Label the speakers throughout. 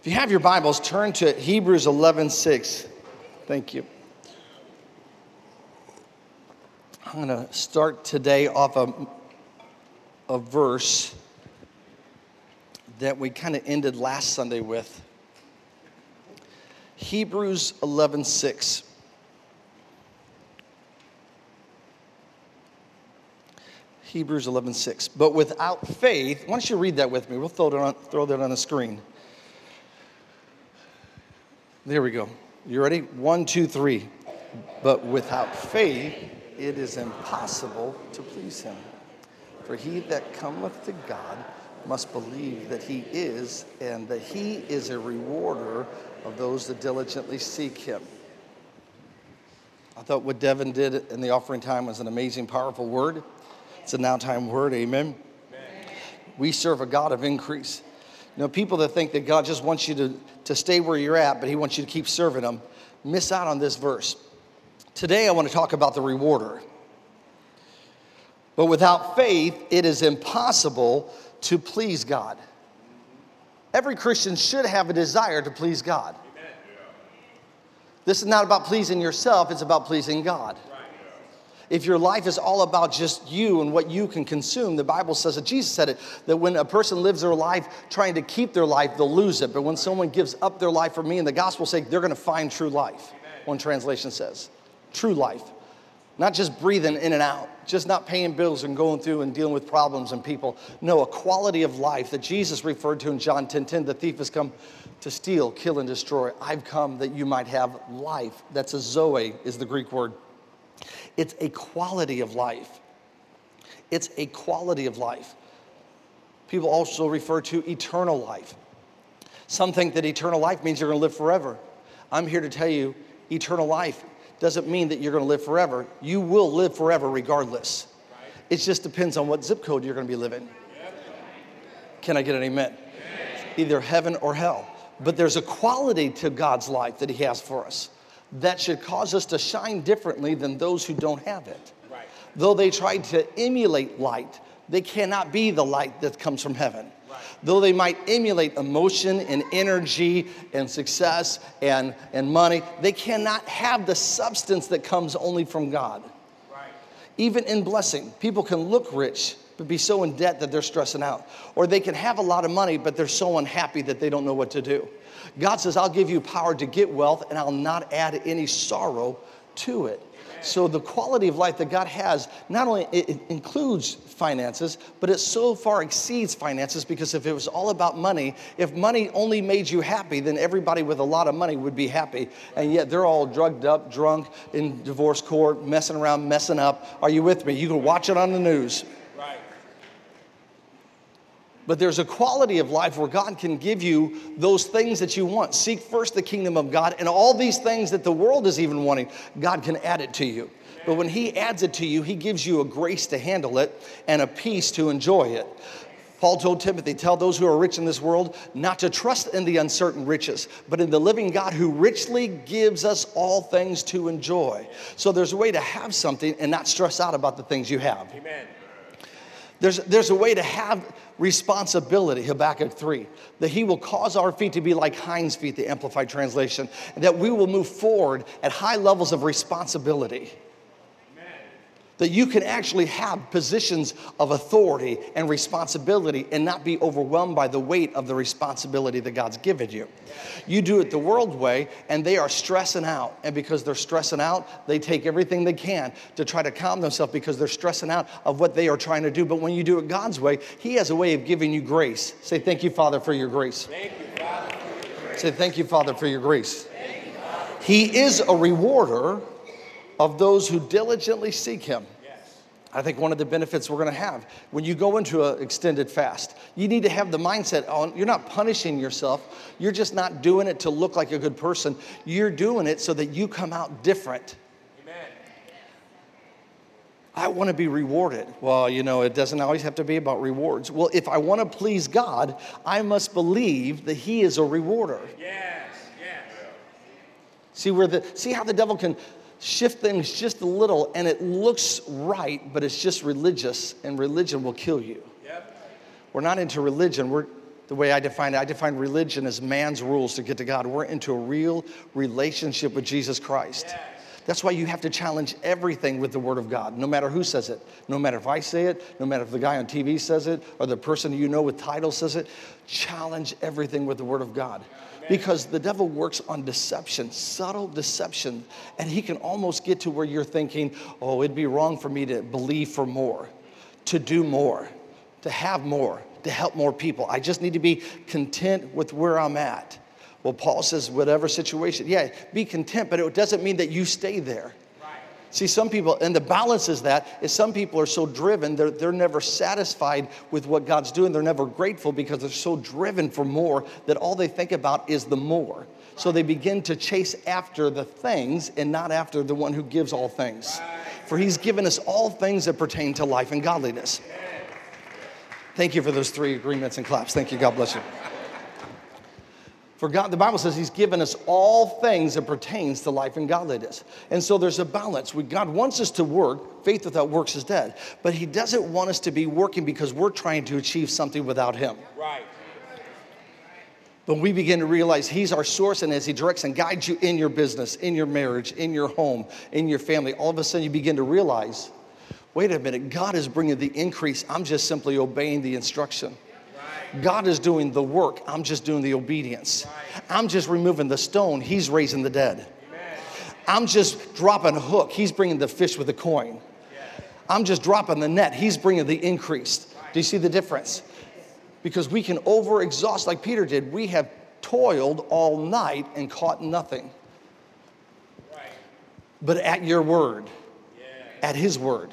Speaker 1: If you have your Bibles, turn to Hebrews 11 6. Thank you. I'm going to start today off a, a verse that we kind of ended last Sunday with. Hebrews 11 6. Hebrews 11 6. But without faith, why don't you read that with me? We'll throw that on, throw that on the screen. There we go. You ready? One, two, three. But without faith, it is impossible to please him. For he that cometh to God must believe that he is, and that he is a rewarder of those that diligently seek him. I thought what Devin did in the offering time was an amazing, powerful word. It's a now time word, amen. amen. We serve a God of increase. Know, people that think that God just wants you to, to stay where you're at, but He wants you to keep serving Him, miss out on this verse. Today, I want to talk about the rewarder. But without faith, it is impossible to please God. Every Christian should have a desire to please God. This is not about pleasing yourself, it's about pleasing God if your life is all about just you and what you can consume, the Bible says that Jesus said it that when a person lives their life trying to keep their life, they'll lose it. But when someone gives up their life for me and the gospel sake, they're going to find true life. One translation says, true life. Not just breathing in and out, just not paying bills and going through and dealing with problems and people. No, a quality of life that Jesus referred to in John 10 10. The thief has come to steal, kill, and destroy. I've come that you might have life. That's a Zoe, is the Greek word. It's a quality of life. It's a quality of life. People also refer to eternal life. Some think that eternal life means you're going to live forever. I'm here to tell you eternal life doesn't mean that you're going to live forever. You will live forever regardless. It just depends on what zip code you're going to be living. Can I get an amen? Either heaven or hell. But there's a quality to God's life that He has for us that should cause us to shine differently than those who don't have it. Right. Though they try to emulate light, they cannot be the light that comes from heaven. Right. Though they might emulate emotion and energy and success and, and money, they cannot have the substance that comes only from God. Right. Even in blessing, people can look rich, but be so in debt that they're stressing out. Or they can have a lot of money, but they're so unhappy that they don't know what to do. God says, I'll give you power to get wealth and I'll not add any sorrow to it. So the quality of life that God has not only it includes finances, but it so far exceeds finances because if it was all about money, if money only made you happy, then everybody with a lot of money would be happy. And yet they're all drugged up, drunk in divorce court, messing around, messing up. Are you with me? You can watch it on the news. But there's a quality of life where God can give you those things that you want. Seek first the kingdom of God, and all these things that the world is even wanting, God can add it to you. But when He adds it to you, He gives you a grace to handle it and a peace to enjoy it. Paul told Timothy, Tell those who are rich in this world not to trust in the uncertain riches, but in the living God who richly gives us all things to enjoy. So there's a way to have something and not stress out about the things you have. Amen. There's, there's a way to have responsibility, Habakkuk 3, that he will cause our feet to be like hinds feet, the Amplified Translation, and that we will move forward at high levels of responsibility that you can actually have positions of authority and responsibility and not be overwhelmed by the weight of the responsibility that God's given you. You do it the world way, and they are stressing out. And because they're stressing out, they take everything they can to try to calm themselves because they're stressing out of what they are trying to do. But when you do it God's way, He has a way of giving you grace. Say, Thank you, Father, for your grace. Thank you, Father, for your grace. Say, Thank you, Father, for your grace. You, he is a rewarder of those who diligently seek him. I think one of the benefits we're going to have when you go into an extended fast, you need to have the mindset on you're not punishing yourself. You're just not doing it to look like a good person. You're doing it so that you come out different. Amen. I want to be rewarded. Well, you know, it doesn't always have to be about rewards. Well, if I want to please God, I must believe that He is a rewarder. Yes, yes. See where the see how the devil can shift things just a little and it looks right, but it's just religious, and religion will kill you. Yep. We're not into religion, we're the way I define it, I define religion as man's rules to get to God. We're into a real relationship with Jesus Christ. Yes. That's why you have to challenge everything with the Word of God, no matter who says it. No matter if I say it, no matter if the guy on TV says it, or the person you know with title says it. Challenge everything with the Word of God. Because the devil works on deception, subtle deception, and he can almost get to where you're thinking, oh, it'd be wrong for me to believe for more, to do more, to have more, to help more people. I just need to be content with where I'm at. Well, Paul says, whatever situation, yeah, be content, but it doesn't mean that you stay there. Right. See, some people, and the balance is that, is some people are so driven, they're, they're never satisfied with what God's doing. They're never grateful because they're so driven for more that all they think about is the more. So they begin to chase after the things and not after the one who gives all things. For he's given us all things that pertain to life and godliness. Thank you for those three agreements and claps. Thank you. God bless you. For God, the Bible says He's given us all things that pertains to life and godliness. And so there's a balance. We, God wants us to work. Faith without works is dead. But He doesn't want us to be working because we're trying to achieve something without Him. Right. But we begin to realize He's our source, and as He directs and guides you in your business, in your marriage, in your home, in your family, all of a sudden you begin to realize wait a minute, God is bringing the increase. I'm just simply obeying the instruction. God is doing the work. I'm just doing the obedience. I'm just removing the stone. He's raising the dead. I'm just dropping a hook. He's bringing the fish with the coin. I'm just dropping the net. He's bringing the increase. Do you see the difference? Because we can overexhaust like Peter did. We have toiled all night and caught nothing. But at your word, at his word,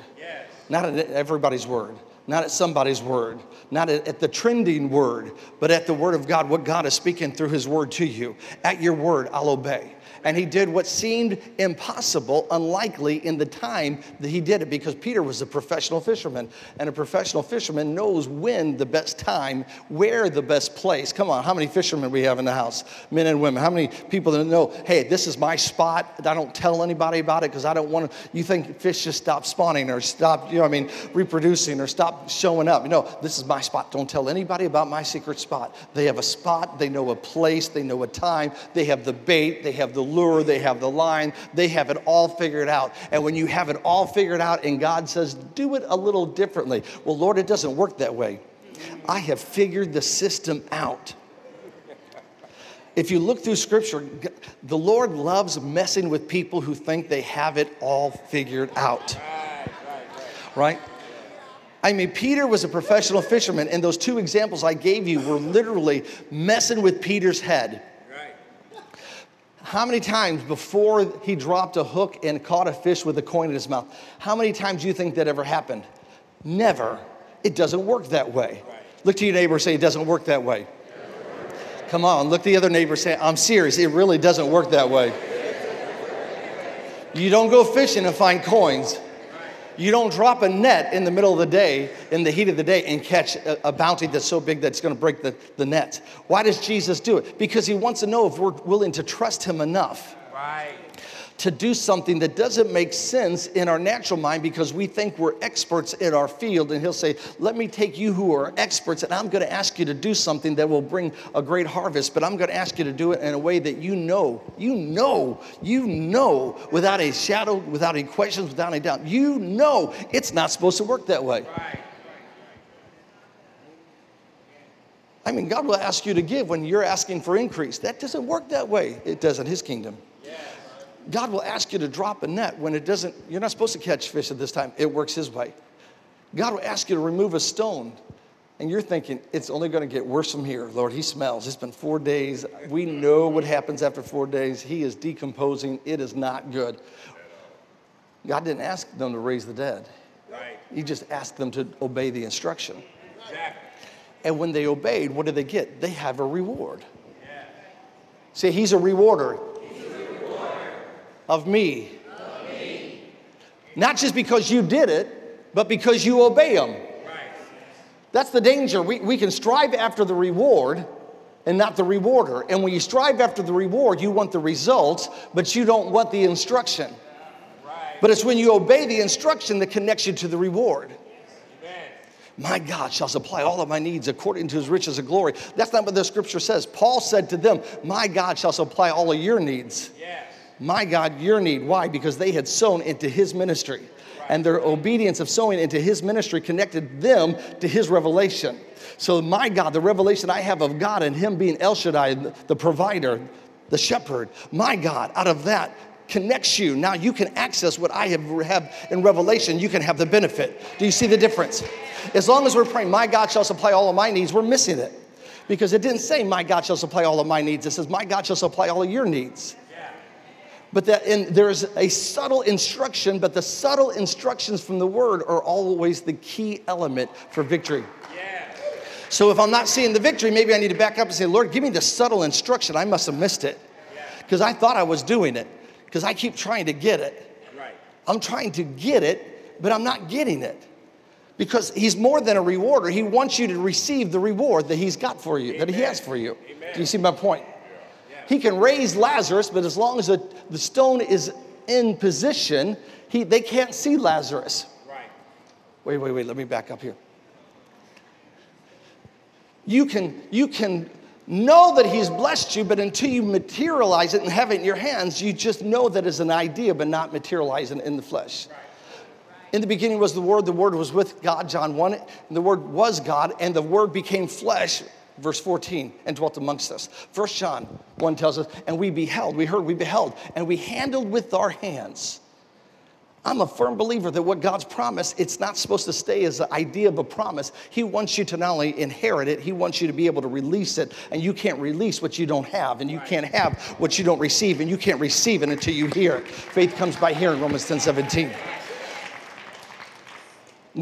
Speaker 1: not at everybody's word not at somebody's word, not at, the trending word, but at the word of God, what God is speaking through his word to you. At your word, I'll obey and he did what seemed impossible, unlikely in the time that he did it because Peter was a professional fisherman. And a professional fisherman knows when the best time, where the best place. Come on, how many fishermen we have in the house? Men and women. How many people that know, hey, this is my spot. I don't tell anybody about it because I don't want to. You think fish just stop spawning or stop, you know, I mean, reproducing or stop showing up. You know, this is my spot. Don't tell anybody about my secret spot. They have a spot, they know a place, they know a time, they have the bait, they have the lure, they have the line, they have it all figured out. And when you have it all figured out and God says, do it a little differently, well, Lord, it doesn't work that way. I have figured the system out. If you look through scripture, the Lord loves messing with people who think they have it all figured out. Right? I mean, Peter was a professional fisherman, and those two examples I gave you were literally messing with Peter's head. How many times before he dropped a hook and caught a fish with a coin in his mouth, how many times do you think that ever happened? Never. It doesn't work that way. Look to your neighbor and say, It doesn't work that way. Come on, look to the other neighbor and say, I'm serious. It really doesn't work that way. You don't go fishing and find coins. You don't drop a net in the middle of the day, in the heat of the day, and catch a, a bounty that's so big that it's going to break the, the net. Why does Jesus do it? Because he wants to know if we're willing to trust him enough. Right to do something that doesn't make sense in our natural mind because we think we're experts in our field. And he'll say, Let me take you who are experts, and I'm going to ask you to do something that will bring a great harvest, but I'm going to ask you to do it in a way that you know, you know, you know, without a shadow, without any questions, without any doubt, you know it's not supposed to work that way. I mean, God will ask you to give when you're asking for increase. That doesn't work that way. It does in His kingdom. God will ask you to drop a net when it doesn't, you're not supposed to catch fish at this time. It works His way. God will ask you to remove a stone, and you're thinking, it's only going to get worse from here. Lord, He smells. It's been four days. We know what happens after four days. He is decomposing. It is not good. God didn't ask them to raise the dead, right. He just asked them to obey the instruction. Exactly. And when they obeyed, what did they get? They have a reward. Yeah. See, He's a rewarder of me. of. Not just because you did it, but because you obey. Right. That's the danger. We, we can strive after the reward and not the rewarder. And when you strive after the reward, you want the results, but you don't want the instruction. But it's when you obey the instruction that connects you to the reward. My God shall supply all of my needs according to his riches and glory. That's not what the scripture says. Paul said to them, My God shall supply all of your needs.
Speaker 2: Yes.
Speaker 1: My God, your need. Why? Because they had sown into his ministry. And their obedience of sowing into his ministry connected them to his revelation. So, my God, the revelation I have of God and him being El Shaddai, the provider, the shepherd, my God, out of that connects you. Now you can access what I have, have in Revelation. You can have the benefit. Do you see the difference? As long as we're praying, my God shall supply all of my needs, we're missing it. Because it didn't say, my God shall supply all of my needs. It says, my God shall supply all of your needs. But that in, there's a subtle instruction, but the subtle instructions from the word are always the key element for victory.
Speaker 2: Yes.
Speaker 1: So if I'm not seeing the victory, maybe I need to back up and say, Lord, give me the subtle instruction. I must have missed it. Because I thought I was doing it. Because I keep trying to get it.
Speaker 2: Right.
Speaker 1: I'm trying to get it, but I'm not getting it. Because he's more than a rewarder. He wants you to receive the reward that he's got for you, that he has for you. Do you see my point? He can raise Lazarus, but as long as the, the stone is in position, he, they can't see Lazarus.
Speaker 2: Right.
Speaker 1: Wait, wait, wait, let me back up here. You can, you can know that he's blessed you, but until you materialize it and have it in your hands, you just know that it's an idea, but not materializing in the flesh. In the beginning was the Word, the Word was with God, John 1, and the Word was God, and the Word became flesh, verse 14, and dwelt amongst us. First John 1 tells us, and we beheld, we heard, we beheld, and we handled with our hands. I'm a firm believer that what God's promised, it's not supposed to stay as the idea of a promise. He wants you to not only inherit it, He wants you to be able to release it. And you can't release what you don't have, and you can't have what you don't receive, and you can't receive it until you hear it. Faith comes by hearing, Romans 10 17.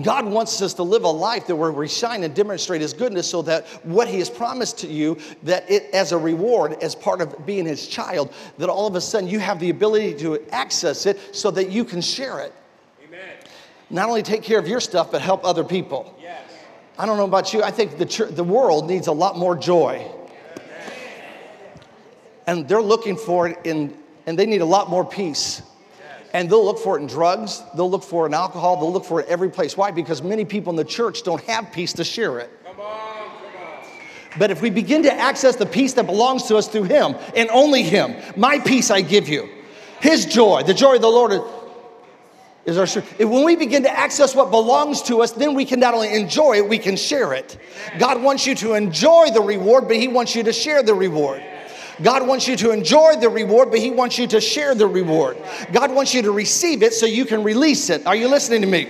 Speaker 1: God wants us to live a life that where we shine and demonstrate His goodness so that what He has promised to you, that it as a reward, as part of being His child, that all of a sudden you have the ability to access it so that you can share it.
Speaker 2: Amen.
Speaker 1: Not only take care of your stuff, but help other people.
Speaker 2: Yes.
Speaker 1: I don't know about you, I think the, church, the world needs a lot more joy. And they're looking for it in, and they need a lot more peace. And they'll look for it in drugs, they'll look for it in alcohol, they'll look for it every place. Why? Because many people in the church don't have peace to share it.
Speaker 2: Come on. Come on.
Speaker 1: But if we begin to access the peace that belongs to us through Him and only Him, my peace I give you, His joy, the joy of the Lord is our strength. When we begin to access what belongs to us, then we can not only enjoy it, we can share it. God wants you to enjoy the reward, but He wants you to share the reward. God wants you to enjoy the reward, but He wants you to share the reward. God wants you to receive it so you can release it. Are you listening to me?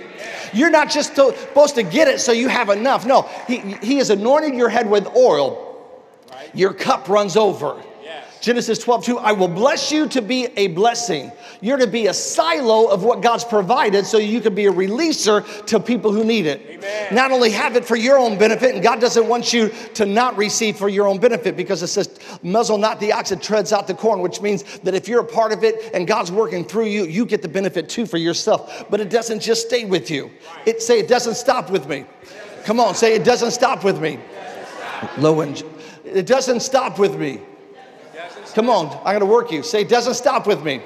Speaker 1: You're not just to- supposed to get it so you have enough. No, He, he has anointed your head with oil. Your cup runs over. Genesis 12, 2, I will bless you to be a blessing. You're to be a silo of what God's provided so you can be a releaser to people who need it.
Speaker 2: Amen.
Speaker 1: Not only have it for your own benefit, and God doesn't want you to not receive for your own benefit because it says, muzzle not the ox that treads out the corn, which means that if you're a part of it and God's working through you, you get the benefit too for yourself. But it doesn't just stay with you. It say it doesn't stop with me. Come on, say it doesn't stop with me. Low and it doesn't stop with me. Come on, I'm gonna work you. Say, it doesn't stop with me.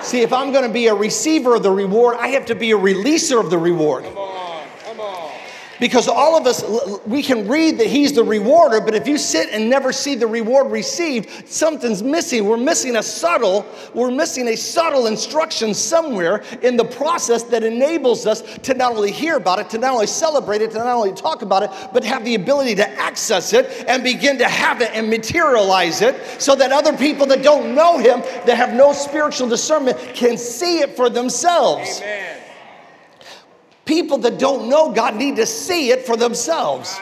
Speaker 1: See, if I'm gonna be a receiver of the reward, I have to be a releaser of the reward.
Speaker 2: Come on. Come on.
Speaker 1: Because all of us, we can read that He's the rewarder, but if you sit and never see the reward received, something's missing. We're missing a subtle, we're missing a subtle instruction somewhere in the process that enables us to not only hear about it, to not only celebrate it, to not only talk about it, but have the ability to access it and begin to have it and materialize it so that other people that don't know Him, that have no spiritual discernment, can see it for themselves.
Speaker 2: Amen.
Speaker 1: People that don't know God need to see it for themselves.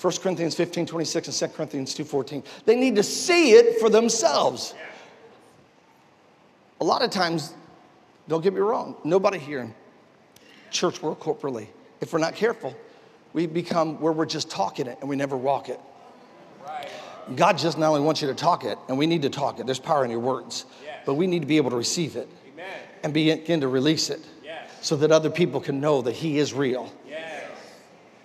Speaker 1: 1 Corinthians 15, 26 and 2 Corinthians 2, 14. They need to see it for themselves. A lot of times, don't get me wrong, nobody here in church world corporately, if we're not careful, we become where we're just talking it and we never walk it. God just not only wants you to talk it, and we need to talk it, there's power in your words, but we need to be able to receive it. And begin to release it
Speaker 2: Yes.
Speaker 1: so that other people can know that He is real.
Speaker 2: Yes.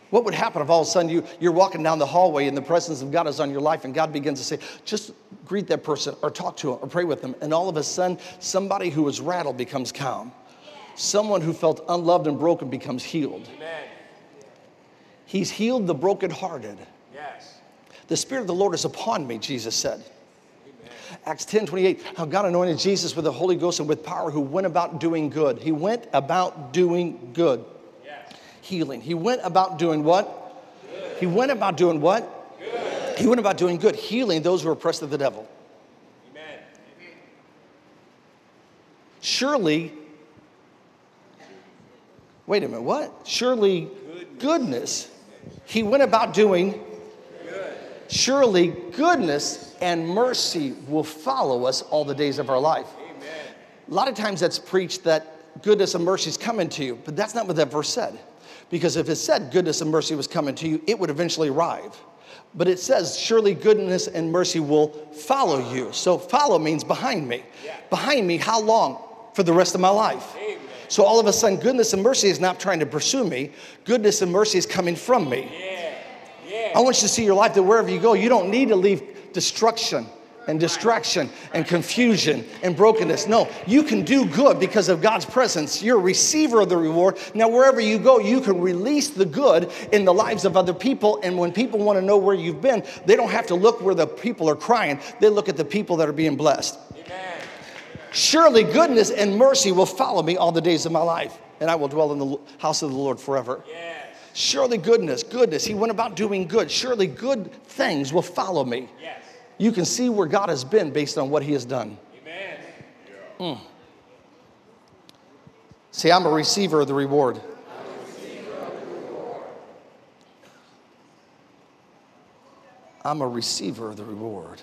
Speaker 1: What would happen if all of a sudden you, you're walking down the hallway and the presence of God is on your life and God begins to say, just greet that person or talk to him or pray with them. And all of a sudden, somebody who was rattled becomes calm. Someone who felt unloved and broken becomes healed.
Speaker 2: Amen.
Speaker 1: He's healed the brokenhearted.
Speaker 2: Yes.
Speaker 1: The Spirit of the Lord is upon me, Jesus said. Acts 10 28, how God anointed Jesus with the Holy Ghost and with power, who went about doing good. He went about doing good.
Speaker 2: Yes.
Speaker 1: Healing. He went about doing what? He went about doing what? He went about doing good, healing those who were oppressed of the devil.
Speaker 2: Amen.
Speaker 1: Surely, wait a minute, what? Surely goodness. He went about doing surely goodness and mercy will follow us all the days of our life. A lot of times that's preached that goodness and mercy is coming to you, but that's not what that verse said. Because if it said goodness and mercy was coming to you, it would eventually arrive. But it says, surely goodness and mercy will follow you. So follow means behind me. Behind me, how long? For the rest of my life. So all of a sudden, goodness and mercy is not trying to pursue me, goodness and mercy is coming from me.
Speaker 2: Yeah. Yeah.
Speaker 1: I want you to see your life that wherever you go, you don't need to leave destruction and distraction and confusion and brokenness. No, you can do good because of God's presence. You're a receiver of the reward. Now, wherever you go, you can release the good in the lives of other people. And when people want to know where you've been, they don't have to look where the people are crying, they look at the people that are being blessed.
Speaker 2: Amen.
Speaker 1: Surely goodness and mercy will follow me all the days of my life, and I will dwell in the house of the Lord forever.
Speaker 2: Yes.
Speaker 1: Surely goodness, goodness. He went about doing good. Surely good things will follow me.
Speaker 2: Yes.
Speaker 1: You can see where God has been based on what He has done.
Speaker 2: Amen. Hmm.
Speaker 1: See, I'm a receiver of the reward. I'm a receiver of the reward.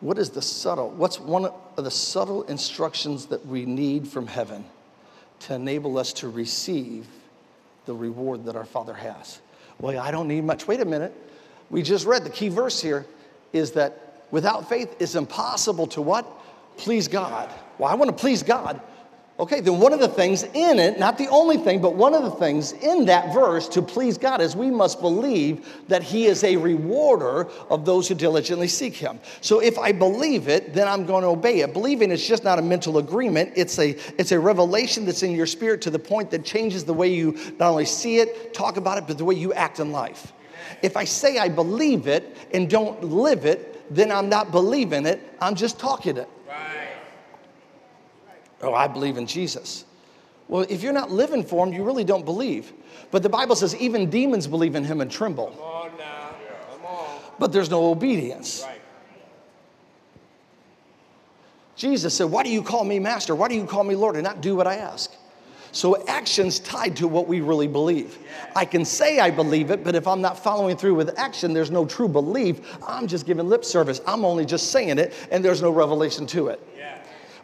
Speaker 1: What is the subtle? What's one of the subtle instructions that we need from heaven to enable us to receive the reward that our Father has? Well, I don't need much. Wait a minute. We just read the key verse here is that without faith it's impossible to what? Please God. Well, I want to please God. Okay, then one of the things in it, not the only thing, but one of the things in that verse to please God is we must believe that He is a rewarder of those who diligently seek Him. So if I believe it, then I'm going to obey it. Believing is just not a mental agreement, it's a, it's a revelation that's in your spirit to the point that changes the way you not only see it, talk about it, but the way you act in life. If I say I believe it and don't live it, then I'm not believing it, I'm just talking it.
Speaker 2: Right.
Speaker 1: Oh, I believe in Jesus. Well, if you're not living for him, you really don't believe. But the Bible says even demons believe in him and tremble.
Speaker 2: Come on now. Come on.
Speaker 1: But there's no obedience.
Speaker 2: Right.
Speaker 1: Jesus said, Why do you call me master? Why do you call me Lord and not do what I ask? So action's tied to what we really believe. I can say I believe it, but if I'm not following through with action, there's no true belief. I'm just giving lip service. I'm only just saying it, and there's no revelation to it.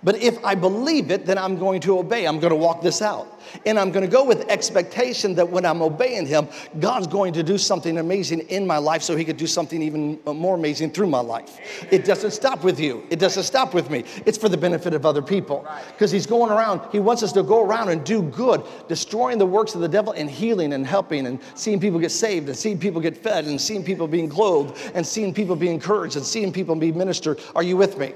Speaker 1: But if I believe it, then I'm going to obey. I'm going to walk this out. And I'm going to go with expectation that when I'm obeying Him, God's going to do something amazing in my life so He could do something even more amazing through my life. It doesn't stop with you, it doesn't stop with me. It's for the benefit of other people. Because He's going around, He wants us to go around and do good, destroying the works of the devil and healing and helping and seeing people get saved and seeing people get fed and seeing people being clothed and seeing people be encouraged and seeing people be ministered. Are you with me?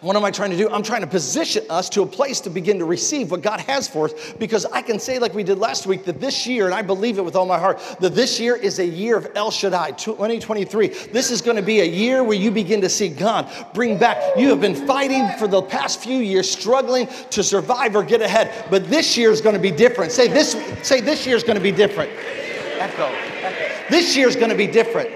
Speaker 1: What am I trying to do? I'm trying to position us to a place to begin to receive what God has for us because I can say, like we did last week, that this year, and I believe it with all my heart, that this year is a year of El Shaddai 2023. This is going to be a year where you begin to see God bring back. You have been fighting for the past few years, struggling to survive or get ahead, but this year is going to be different. Say this, say this year is going to be different. Echo. This year is going to be different.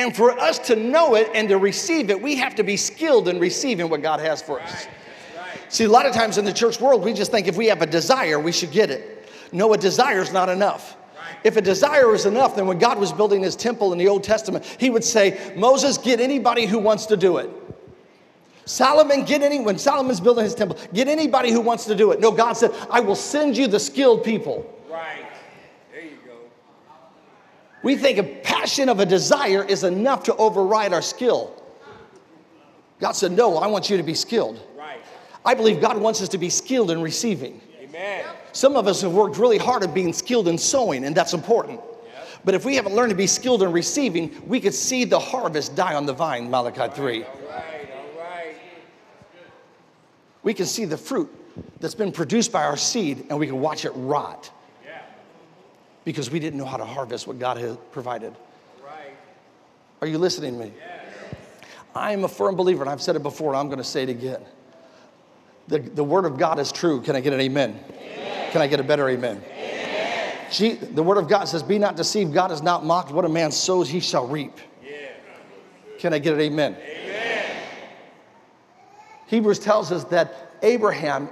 Speaker 1: And for us to know it and to receive it, we have to be skilled in receiving what God has for us. See, a lot of times in the church world, we just think if we have a desire, we should get it. No, a desire is not enough. If a desire is enough, then when God was building his temple in the Old Testament, he would say, Moses, get anybody who wants to do it. Solomon, get any, when Solomon's building his temple, get anybody who wants to do it. No, God said, I will send you the skilled people.
Speaker 2: Right. There you go.
Speaker 1: We think a passion of a desire is enough to override our skill. God said, No, I want you to be skilled.
Speaker 2: Right.
Speaker 1: I believe God wants us to be skilled in receiving.
Speaker 2: Amen.
Speaker 1: Some of us have worked really hard at being skilled in sowing, and that's important. But if we haven't learned to be skilled in receiving, we could see the harvest die on the vine, Malachi 3.
Speaker 2: All right. All right.
Speaker 1: We can see the fruit that's been produced by our seed and we can watch it rot. Because we didn't know how to harvest what God had provided.
Speaker 2: Right.
Speaker 1: Are you listening to me? I am a firm believer, and I've said it before, and I'm going to say it again. The, the word of God is true. Can I get an amen? Can I get a better amen? Gee, the word of God says, Be not deceived, God is not mocked. What a man sows, he shall reap. Can I get an amen? Hebrews tells us that Abraham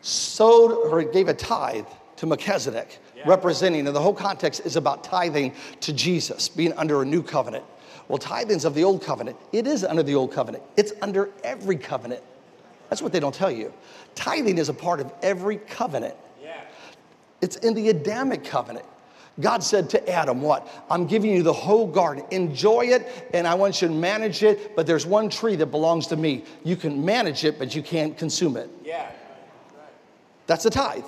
Speaker 1: sowed or gave a tithe to Melchizedek, representing, and the whole context is about tithing to Jesus, being under a new covenant. Well, tithing's of the old covenant. It is under the old covenant, it's under every covenant. That's what they don't tell you. Tithing is a part of every covenant.
Speaker 2: Yeah.
Speaker 1: It's in the Adamic covenant. God said to Adam, What? I'm giving you the whole garden. Enjoy it, and I want you to manage it, but there's one tree that belongs to me. You can manage it, but you can't consume it.
Speaker 2: Yeah.
Speaker 1: That's a tithe.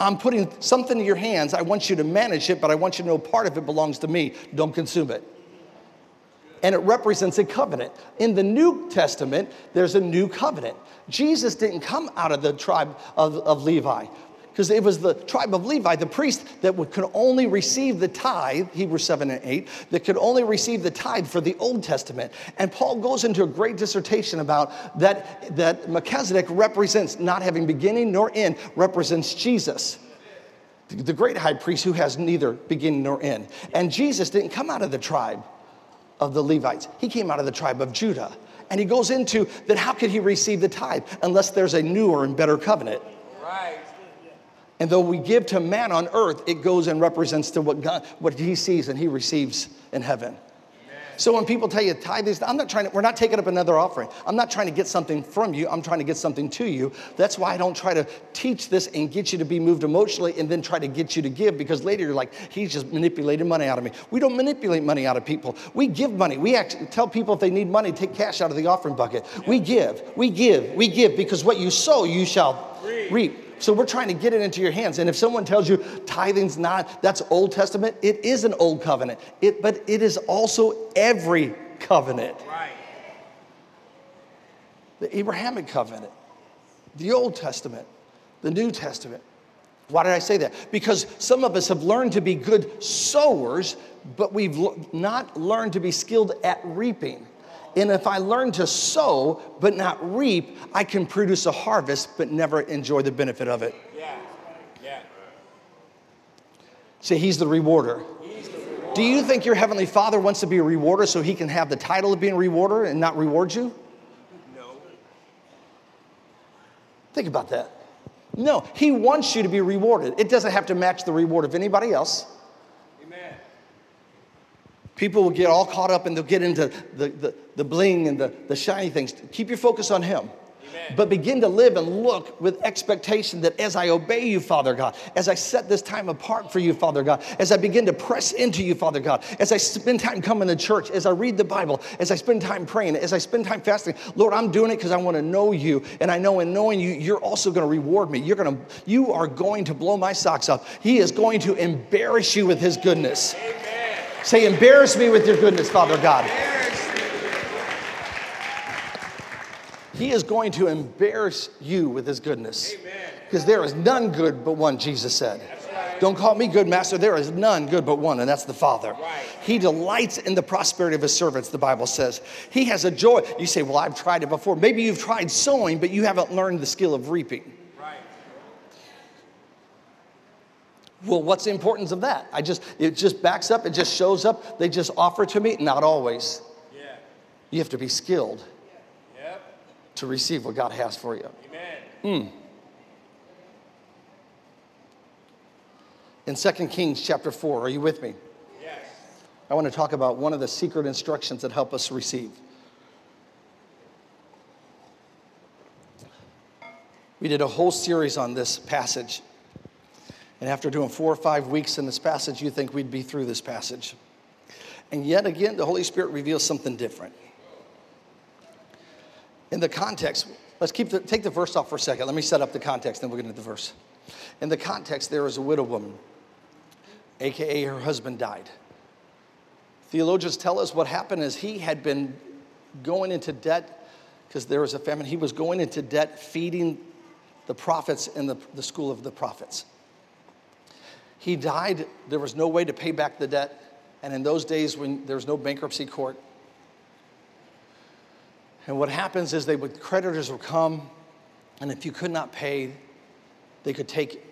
Speaker 1: I'm putting something in your hands. I want you to manage it, but I want you to know part of it belongs to me. Don't consume it. And it represents a covenant. In the New Testament, there's a new covenant. Jesus didn't come out of the tribe of, of Levi. Because it was the tribe of Levi, the priest that could only receive the tithe, Hebrews 7 and 8, that could only receive the tithe for the Old Testament. And Paul goes into a great dissertation about that, that Melchizedek represents not having beginning nor end, represents Jesus the great high priest who has neither beginning nor end. And Jesus didn't come out of the tribe of the Levites, he came out of the tribe of Judah. And he goes into that how could he receive the tithe unless there's a newer and better covenant?
Speaker 2: Right.
Speaker 1: And though we give to man on earth, it goes and represents to what God, what he sees and he receives in heaven. So when people tell you tithe is, I'm not trying to, we're not taking up another offering. I'm not trying to get something from you. I'm trying to get something to you. That's why I don't try to teach this and get you to be moved emotionally and then try to get you to give because later you're like, he's just manipulating money out of me. We don't manipulate money out of people. We give money. We actually tell people if they need money, take cash out of the offering bucket. We give, we give, we give because what you sow, you shall reap. So we're trying to get it into your hands. And if someone tells you tithing's not, that's Old Testament, it is an old covenant. It, but it is also every covenant.
Speaker 2: Right.
Speaker 1: The Abrahamic covenant, the Old Testament, the New Testament. Why did I say that? Because some of us have learned to be good sowers, but we've not learned to be skilled at reaping. And if I learn to sow but not reap, I can produce a harvest but never enjoy the benefit of it.
Speaker 2: Yeah. Yeah.
Speaker 1: Say, He's the rewarder. Do you think your Heavenly Father wants to be a rewarder so He can have the title of being a rewarder and not reward you?
Speaker 2: No.
Speaker 1: Think about that. No, He wants you to be rewarded. It doesn't have to match the reward of anybody else. People will get all caught up and they'll get into the, the, the bling and the, the shiny things. Keep your focus on Him. But begin to live and look with expectation that as I obey you, Father God, as I set this time apart for you, Father God, as I begin to press into you, Father God, as I spend time coming to church, as I read the Bible, as I spend time praying, as I spend time fasting, Lord, I'm doing it because I want to know you. And I know in knowing you, you're also going to reward me. You're going to, you are going to blow my socks up. He is going to embarrass you with his goodness.
Speaker 2: Amen.
Speaker 1: Say, embarrass me with your goodness, Father God. He is going to embarrass you with his goodness. Because there is none good but one, Jesus said. Don't call me good, master. There is none good but one, and that's the Father.
Speaker 2: Right.
Speaker 1: He delights in the prosperity of his servants, the Bible says. He has a joy. You say, Well, I've tried it before. Maybe you've tried sowing, but you haven't learned the skill of reaping.
Speaker 2: Right.
Speaker 1: Well, what's the importance of that? I just, it just backs up, it just shows up. They just offer to me. Not always.
Speaker 2: Yeah.
Speaker 1: You have to be skilled
Speaker 2: Yep.
Speaker 1: to receive what God has for you.
Speaker 2: Amen. Hmm.
Speaker 1: In 2 Kings chapter 4, are you with me?
Speaker 2: Yes.
Speaker 1: I want to talk about one of the secret instructions that help us receive. We did a whole series on this passage. And after doing four or five weeks in this passage, you think we'd be through this passage. And yet again, the Holy Spirit reveals something different. In the context, let's keep the, take the verse off for a second. Let me set up the context, then we'll get into the verse. In the context, there is a widow woman, AKA her husband died. Theologians tell us what happened is he had been going into debt because there was a famine. He was going into debt feeding the prophets in the, the school of the prophets. He died, there was no way to pay back the debt. And in those days, when there was no bankruptcy court, and what happens is they would creditors would come, and if you could not pay, they could take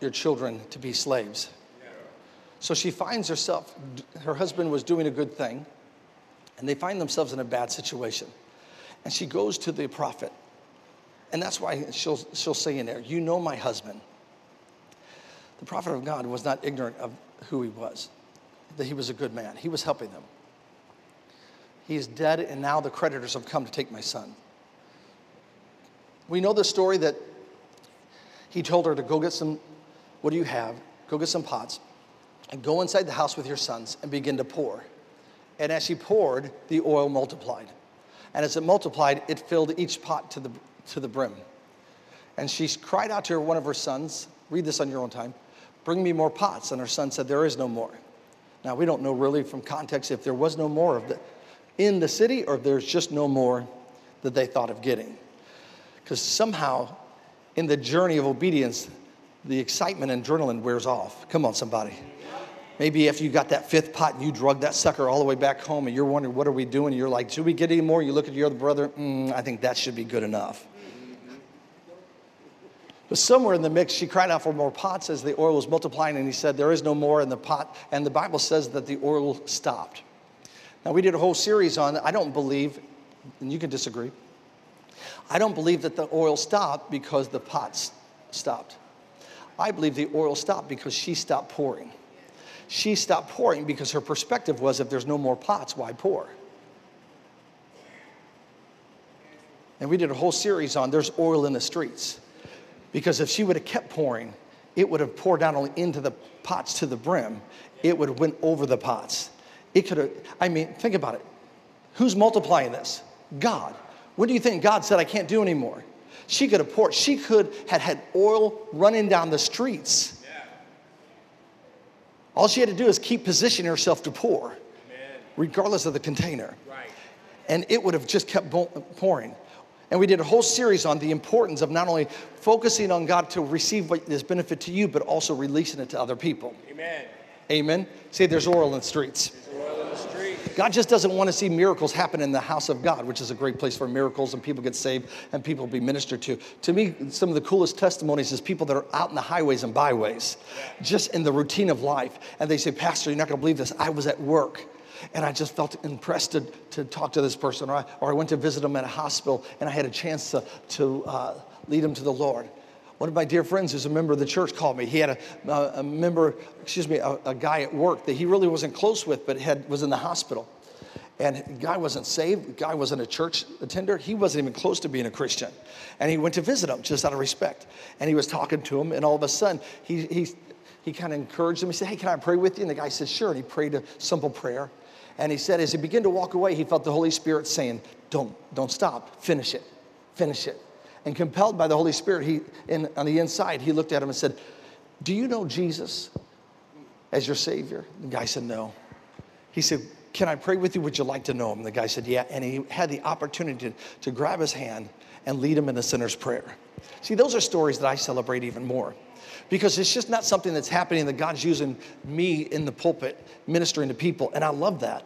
Speaker 1: your children to be slaves. So she finds herself, her husband was doing a good thing, and they find themselves in a bad situation. And she goes to the prophet. And that's why she'll, she'll say in there, You know my husband. The prophet of God was not ignorant of who he was, that he was a good man. He was helping them. He is dead, and now the creditors have come to take my son. We know the story that he told her to go get some, what do you have? Go get some pots and go inside the house with your sons and begin to pour. And as she poured, the oil multiplied. And as it multiplied, it filled each pot to the, to the brim. And she cried out to her, one of her sons, read this on your own time, bring me more pots. And her son said, There is no more. Now, we don't know really from context if there was no more of the, in the city or if there's just no more that they thought of getting. Because somehow, in the journey of obedience, the excitement and adrenaline wears off. Come on, somebody. Maybe after you got that fifth pot and you drug that sucker all the way back home and you're wondering, what are we doing? You're like, should we get any more? You look at your other brother, mm, I think that should be good enough. But somewhere in the mix, she cried out for more pots as the oil was multiplying, and he said, There is no more in the pot. And the Bible says that the oil stopped. Now, we did a whole series on, I don't believe, and you can disagree, I don't believe that the oil stopped because the pots stopped. I believe the oil stopped because she stopped pouring. She stopped pouring because her perspective was if there's no more pots, why pour? And we did a whole series on there's oil in the streets. Because if she would have kept pouring, it would have poured not only into the pots to the brim, it would have went over the pots. It could have, I mean, think about it. Who's multiplying this? God. What do you think God said, I can't do anymore? She could have poured, she could have had oil running down the streets. All she had to do is keep positioning herself to pour, regardless of the container.
Speaker 2: Right.
Speaker 1: And it would have just kept pouring. And we did a whole series on the importance of not only focusing on God to receive what is benefit to you, but also releasing it to other people.
Speaker 2: Amen.
Speaker 1: Amen. Say there's oil in the streets.
Speaker 2: There's oil in the street.
Speaker 1: God just doesn't want to see miracles happen in the house of God, which is a great place for miracles and people get saved and people be ministered to. To me, some of the coolest testimonies is people that are out in the highways and byways, just in the routine of life. And they say, Pastor, you're not going to believe this. I was at work and I just felt impressed to, to talk to this person. Or I, or I went to visit him at a hospital and I had a chance to, to uh, lead him to the Lord. One of my dear friends who's a member of the church called me. He had a, a member, excuse me, a, a, guy at work that he really wasn't close with, but had, was in the hospital. And the guy wasn't saved, the guy wasn't a church attender, he wasn't even close to being a Christian. And he went to visit him just out of respect. And he was talking to him, and all of a sudden, he, he, he kind of encouraged him. He said, Hey, can I pray with you? And the guy said, Sure. And he prayed a simple prayer. And he said, as he began to walk away, he felt the Holy Spirit saying, Don't, don't stop, finish it, finish it. And compelled by the Holy Spirit, he, in, on the inside, he looked at him and said, Do you know Jesus as your Savior? The guy said, No. He said, Can I pray with you? Would you like to know him? The guy said, Yeah. And he had the opportunity to, to grab his hand and lead him in a sinner's prayer. See, those are stories that I celebrate even more because it's just not something that's happening that God's using me in the pulpit ministering to people. And I love that.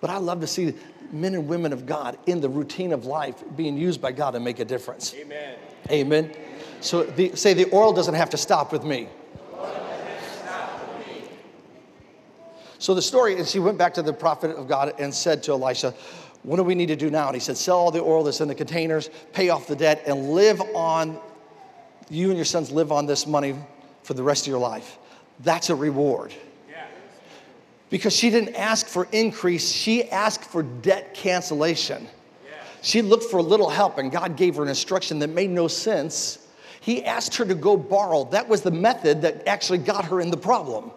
Speaker 1: But I love to see men and women of God in the routine of life being used by God to make a difference.
Speaker 2: Amen.
Speaker 1: Amen. So the, say the oil doesn't have to stop with me. So the story is she went back to the prophet of God and said to Elisha, What do we need to do now? And he said, Sell all the oil that's in the containers, pay off the debt, and live on, you and your sons live on this money for the rest of your life. That's a reward. Because she didn't ask for increase, she asked for debt cancellation. She looked for a little help, and God gave her an instruction that made no sense. He asked her to go borrow. That was the method that actually got her in the problem.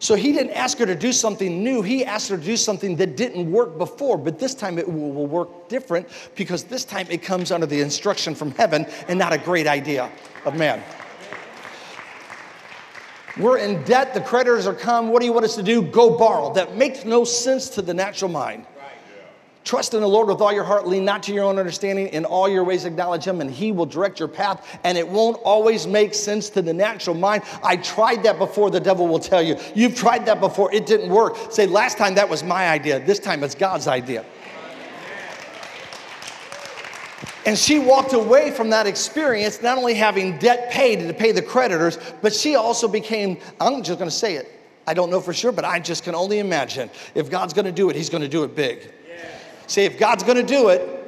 Speaker 1: So he didn't ask her to do something new. He asked her to do something that didn't work before, but this time it will, work different because this time it comes under the instruction from heaven and not a great idea of man. We're in debt, the creditors are come. What do you want us to do? Go borrow. That makes no sense to the natural mind. Trust in the Lord with all your heart, lean not to your own understanding, in all your ways acknowledge Him, and He will direct your path. And it won't always make sense to the natural mind. I tried that before, the devil will tell you. You've tried that before, it didn't work. Say, last time that was my idea, this time it's God's idea. And she walked away from that experience, not only having debt paid to pay the creditors, but she also became, I'm just gonna say it. I don't know for sure, but I just can only imagine if God's gonna do it, He's gonna do it big. Say, if God's gonna do it,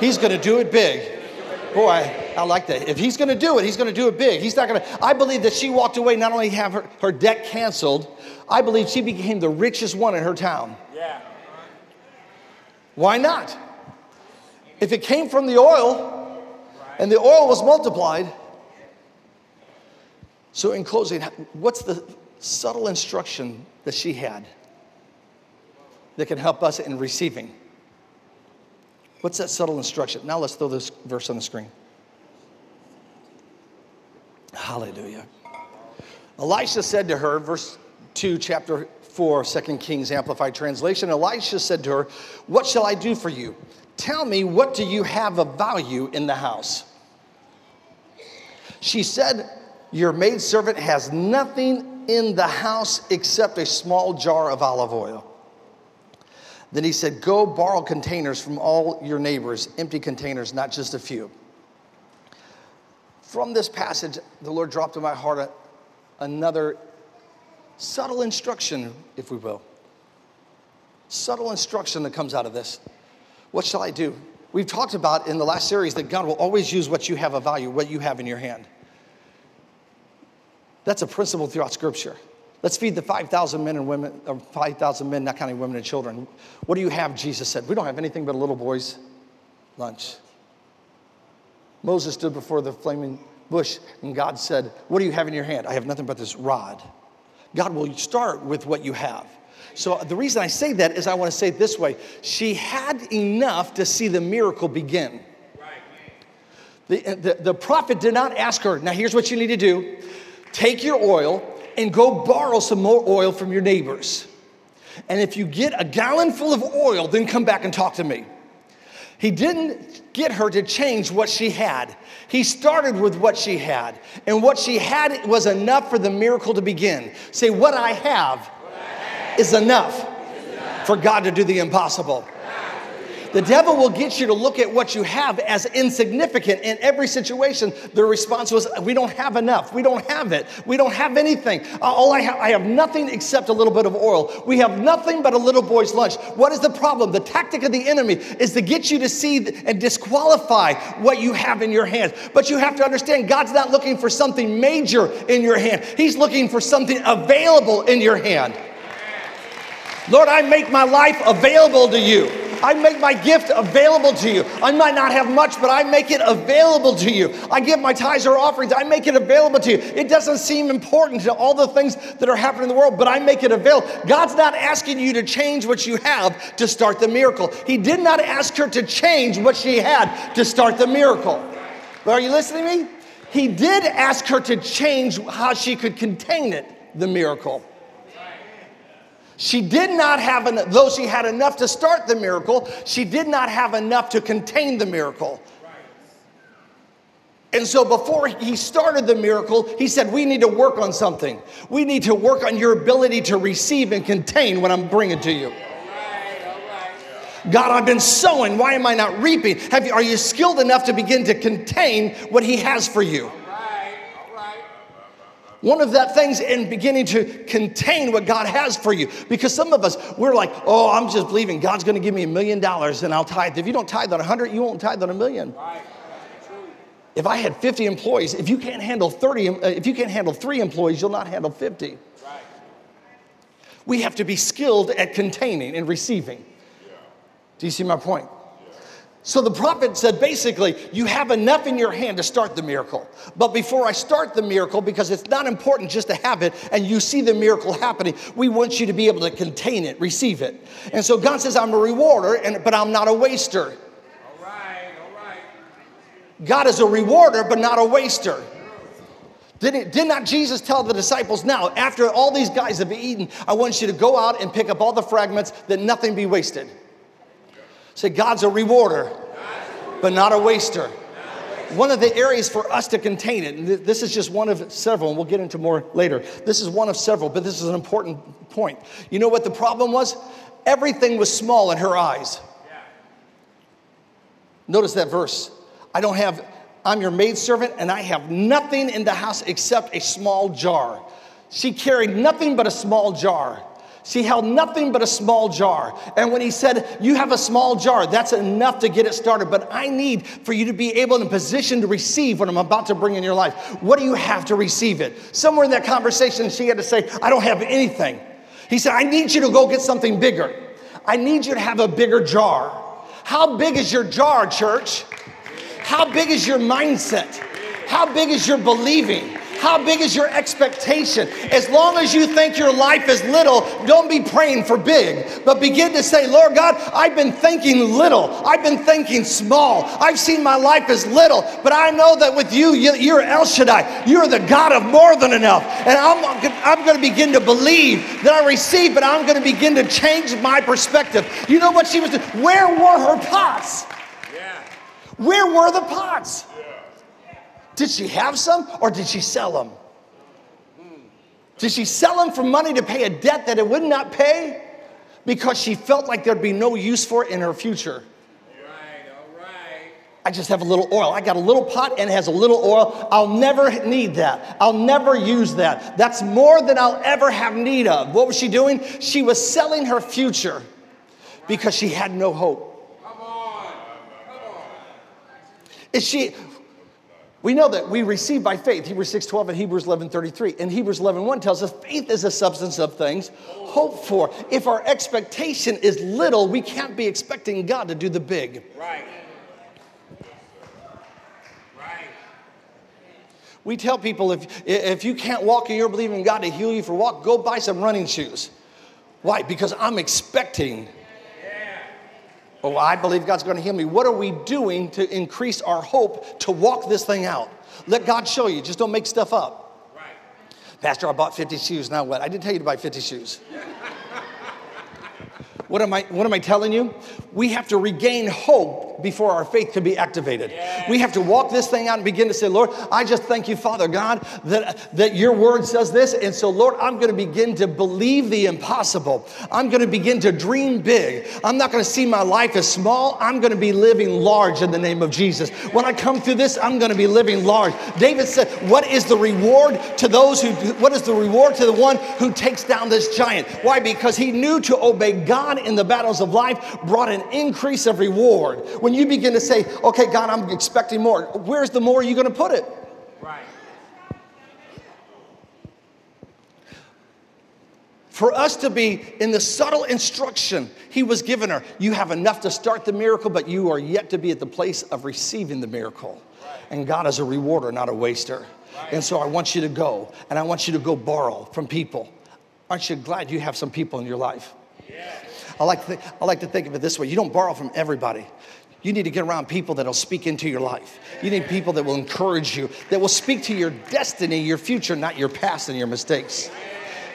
Speaker 1: He's gonna do it big. Boy, I, like that. If he's gonna do it, he's gonna do it big. He's not gonna, I believe that she walked away, not only have her, her debt canceled, I believe she became the richest one in her town. Yeah. Why not? If it came from the oil and the oil was multiplied. So, in closing, what's the subtle instruction that she had that can help us in receiving? What's that subtle instruction? Now, let's throw this verse on the screen. Hallelujah. Elisha said to her, verse 2, chapter 4, 2 Kings Amplified Translation Elisha said to her, What shall I do for you? Tell me, what do you have of value in the house? She said, Your maidservant has nothing in the house except a small jar of olive oil. Then he said, Go borrow containers from all your neighbors, empty containers, not just a few. From this passage, the Lord dropped in my heart a, another subtle instruction, if we will. Subtle instruction that comes out of this. What shall I do? We've talked about in the last series that God will always use what you have of value, what you have in your hand. That's a principle throughout Scripture. Let's feed the 5,000 men and women, or 5,000 men, not counting women and children. What do you have? Jesus said. We don't have anything but a little boy's lunch. Moses stood before the flaming bush, and God said, What do you have in your hand? I have nothing but this rod. God will start with what you have. So the reason I say that is I want to say it this way she had enough to see the miracle begin. The, the, the prophet did not ask her, now here's what you need to do take your oil and go borrow some more oil from your neighbors. And if you get a gallon full of oil, then come back and talk to me. He didn't get her to change what she had. He started with what she had. And what she had was enough for the miracle to begin. Say, What I have is enough for God to do the impossible. The devil will get you to look at what you have as insignificant in every situation. The response was, We don't have enough. We don't have it. We don't have anything. Uh, all I have, I have nothing except a little bit of oil. We have nothing but a little boy's lunch. What is the problem? The tactic of the enemy is to get you to see and disqualify what you have in your hand. But you have to understand, God's not looking for something major in your hand, He's looking for something available in your hand. Lord, I make my life available to you. I make my gift available to you. I might not have much, but I make it available to you. I give my tithes or offerings, I make it available to you. It doesn't seem important to all the things that are happening in the world, but I make it available. God's not asking you to change what you have to start the miracle. He did not ask her to change what she had to start the miracle. But are you listening to me? He did ask her to change how she could contain it, the miracle. She did not have, en- though she had enough to start the miracle, she did not have enough to contain the miracle. And so before he started the miracle, he said, We need to work on something. We need to work on your ability to receive and contain what I'm bringing to you. God, I've been sowing. Why am I not reaping? Have you, are you skilled enough to begin to contain what He has for you? One of that things in beginning to contain what God has for you. Because some of us, we're like, oh, I'm just believing God's gonna give me a million dollars and I'll tithe. If you don't tithe on a hundred, you won't tithe on a million. If I had 50 employees, if you can't handle 30, uh, if you can't handle three employees, you'll not handle 50. We have to be skilled at containing and receiving. Do you see my point? So the prophet said basically, you have enough in your hand to start the miracle. But before I start the miracle, because it's not important just to have it and you see the miracle happening, we want you to be able to contain it, receive it. And so God says, I'm a rewarder, and, but I'm not a waster. All right, all right. God is a rewarder, but not a waster. Did, did not Jesus tell the disciples, now, after all these guys have eaten, I want you to go out and pick up all the fragments that nothing be wasted? Say, God's a rewarder, but not a waster. One of the areas for us to contain it, and this is just one of several, and we'll get into more later. This is one of several, but this is an important point. You know what the problem was? Everything was small in her eyes. Notice that verse. I don't have, I'm your maidservant, and I have nothing in the house except a small jar. She carried nothing but a small jar. She held nothing but a small jar. And when he said, You have a small jar, that's enough to get it started. But I need for you to be able in position to receive what I'm about to bring in your life. What do you have to receive it? Somewhere in that conversation, she had to say, I don't have anything. He said, I need you to go get something bigger. I need you to have a bigger jar. How big is your jar, church? How big is your mindset? How big is your believing? How big is your expectation? As long as you think your life is little, don't be praying for big, but begin to say, Lord God, I've been thinking little. I've been thinking small. I've seen my life as little, but I know that with you, you're El Shaddai. You're the God of more than enough. And I'm, I'm going to begin to believe that I receive, but I'm going to begin to change my perspective. You know what she was doing? Where were her pots?
Speaker 2: Yeah.
Speaker 1: Where were the pots? Did she have some or did she sell them? Did she sell them for money to pay a debt that it would not pay? Because she felt like there'd be no use for it in her future.
Speaker 2: Right, all right.
Speaker 1: I just have a little oil. I got a little pot and it has a little oil. I'll never need that. I'll never use that. That's more than I'll ever have need of. What was she doing? She was selling her future because she had no hope.
Speaker 2: Come on. Come on.
Speaker 1: Is she we know that we receive by faith, Hebrews 6.12 and Hebrews 11.33. And Hebrews 11.1 tells us faith is a substance of things hoped for. If our expectation is little, we can't be expecting God to do the big.
Speaker 2: Right. Right.
Speaker 1: We tell people if, if you can't walk and you're believing God to heal you for walk, go buy some running shoes. Why? Because I'm expecting Oh, I believe God's going to heal me. What are we doing to increase our hope to walk this thing out? Let God show you. Just don't make stuff up.
Speaker 2: Right.
Speaker 1: Pastor, I bought 50 shoes. Now what? I didn't tell you to buy 50 shoes. What am I what am I telling you? We have to regain hope before our faith can be activated. We have to walk this thing out and begin to say, Lord, I just thank you, Father God, that, that your word says this. And so, Lord, I'm going to begin to believe the impossible. I'm going to begin to dream big. I'm not going to see my life as small. I'm going to be living large in the name of Jesus. When I come through this, I'm going to be living large. David said, What is the reward to those who what is the reward to the one who takes down this giant? Why? Because he knew to obey God in the battles of life brought an increase of reward. When you begin to say, okay, God, I'm expecting more, where's the more you're going to put it?
Speaker 2: Right.
Speaker 1: For us to be in the subtle instruction he was given her, you have enough to start the miracle, but you are yet to be at the place of receiving the miracle. And God is a rewarder, not a waster. And so I want you to go, and I want you to go borrow from people. Aren't you glad you have some people in your life? I like, to, I like to think of it this way you don't borrow from everybody. You need to get around people that'll speak into your life. You need people that will encourage you, that will speak to your destiny, your future, not your past and your mistakes.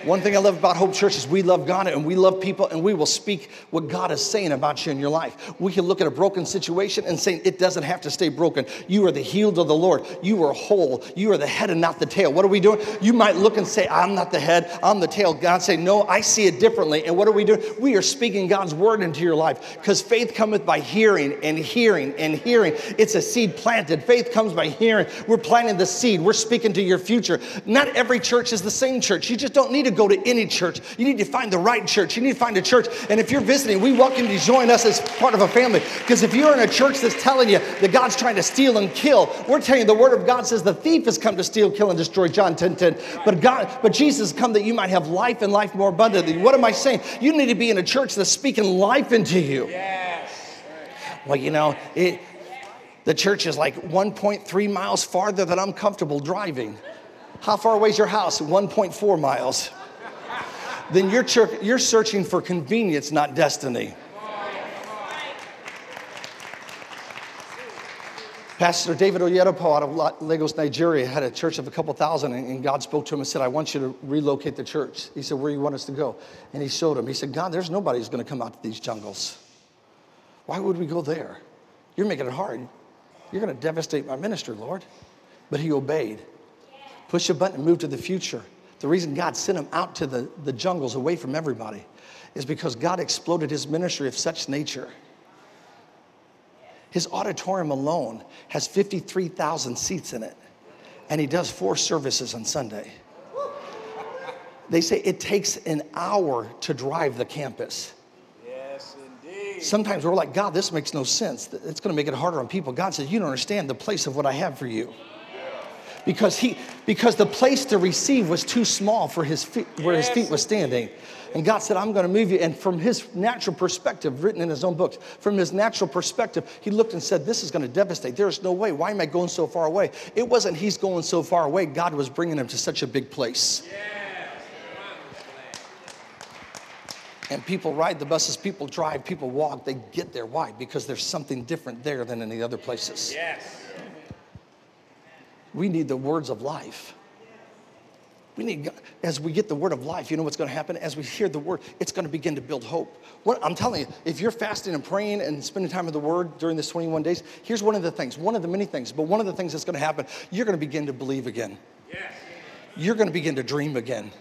Speaker 1: One thing I love about Hope Church is we love God and we love people and we will speak what God is saying about you in your life. We can look at a broken situation and say it doesn't have to stay broken. You are the healed of the Lord. You are whole. You are the head and not the tail. What are we doing? You might look and say, I'm not the head, I'm the tail. God say, No, I see it differently. And what are we doing? We are speaking God's word into your life because faith cometh by hearing and hearing and hearing. It's a seed planted. Faith comes by hearing. We're planting the seed. We're speaking to your future. Not every church is the same church. You just don't need to go to any church. You need to find the right church. You need to find a church. And if you're visiting, we welcome you to join us as part of a family. Because if you're in a church that's telling you that God's trying to steal and kill, we're telling you the word of God says the thief has come to steal, kill, and destroy. John 10 10. But God, but Jesus has come that you might have life and life more abundantly. What am I saying? You need to be in a church that's speaking life into you.
Speaker 2: Yes.
Speaker 1: Well, you know, it, the church is like 1.3 miles farther than I'm comfortable driving. How far away is your house? 1.4 miles then you're, you're searching for convenience, not destiny. Pastor David Oyedepo out of Lagos, Nigeria, had a church of a couple thousand, and God spoke to him and said, I want you to relocate the church. He said, Where do you want us to go? And he showed him. He said, God, there's nobody who's going to come out to these jungles. Why would we go there? You're making it hard. You're going to devastate my ministry, Lord. But he obeyed. Push a button and move to the future. The reason God sent him out to the, the jungles away from everybody is because God exploded his ministry of such nature. His auditorium alone has 53,000 seats in it, and he does four services on Sunday. They say it takes an hour to drive the campus.
Speaker 2: Yes, indeed.
Speaker 1: Sometimes we're like, God, this makes no sense. It's going to make it harder on people. God says, You don't understand the place of what I have for you. Because, he, because the place to receive was too small for his feet, where his feet was standing. And God said, I'm going to move you. And from his natural perspective, written in his own books, from his natural perspective, he looked and said, This is going to devastate. There's no way. Why am I going so far away? It wasn't he's going so far away, God was bringing him to such a big place. And people ride the buses, people drive, people walk, they get there. Why? Because there's something different there than in the other places.
Speaker 2: Yes.
Speaker 1: We need the words of life. We need, as we get the word of life, you know what's going to happen? As we hear the word, it's going to begin to build hope. What, I'm telling you, if you're fasting and praying and spending time with the word during this 21 days, here's one of the things, one of the many things, but one of the things that's going to happen, you're going to begin to believe again.
Speaker 2: Yes.
Speaker 1: You're going to begin to dream again.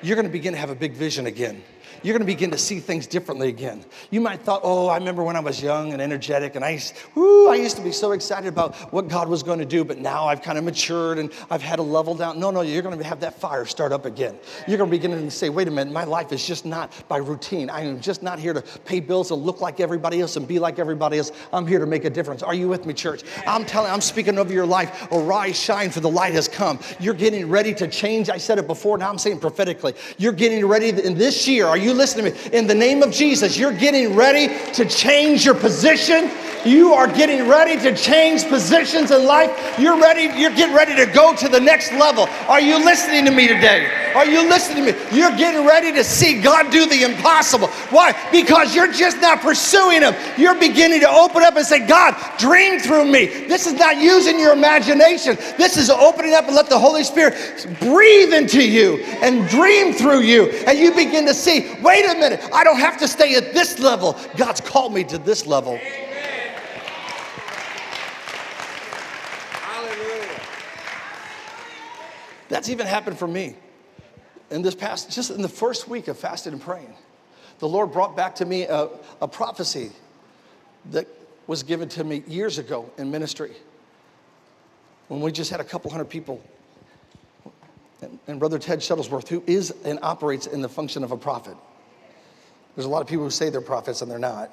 Speaker 1: You're going to begin to have a big vision again you're going to begin to see things differently again. You might thought, oh, I remember when I was young and energetic, and I, whoo, I used to be so excited about what God was going to do, but now I've kind of matured and I've had a level down. No, no, you're going to have that fire start up again. You're going to begin to say, wait a minute, my life is just not by routine. I am just not here to pay bills and look like everybody else and be like everybody else. I'm here to make a difference. Are you with me, church? I'm telling, I'm speaking over your life. Arise, shine, for the light has come. You're getting ready to change. I said it before, now I'm saying prophetically. You're getting ready in this year. Are you listening to me? In the name of Jesus, you're getting ready to change your position. You are getting ready to change positions in life. You're ready, you're getting ready to go to the next level. Are you listening to me today? Are you listening to me? You're getting ready to see God do the impossible. Why? Because you're just not pursuing Him. You're beginning to open up and say, God, dream through me. This is not using your imagination. This is opening up and let the Holy Spirit breathe into you and dream through you. And you begin to see, wait a minute, I don't have to stay at this level. God's called me to this level. That's even happened for me. In this past, just in the first week of fasting and praying, the Lord brought back to me a, a prophecy that was given to me years ago in ministry when we just had a couple hundred people. And, and Brother Ted Shuttlesworth, who is and operates in the function of a prophet. There's a lot of people who say they're prophets and they're not.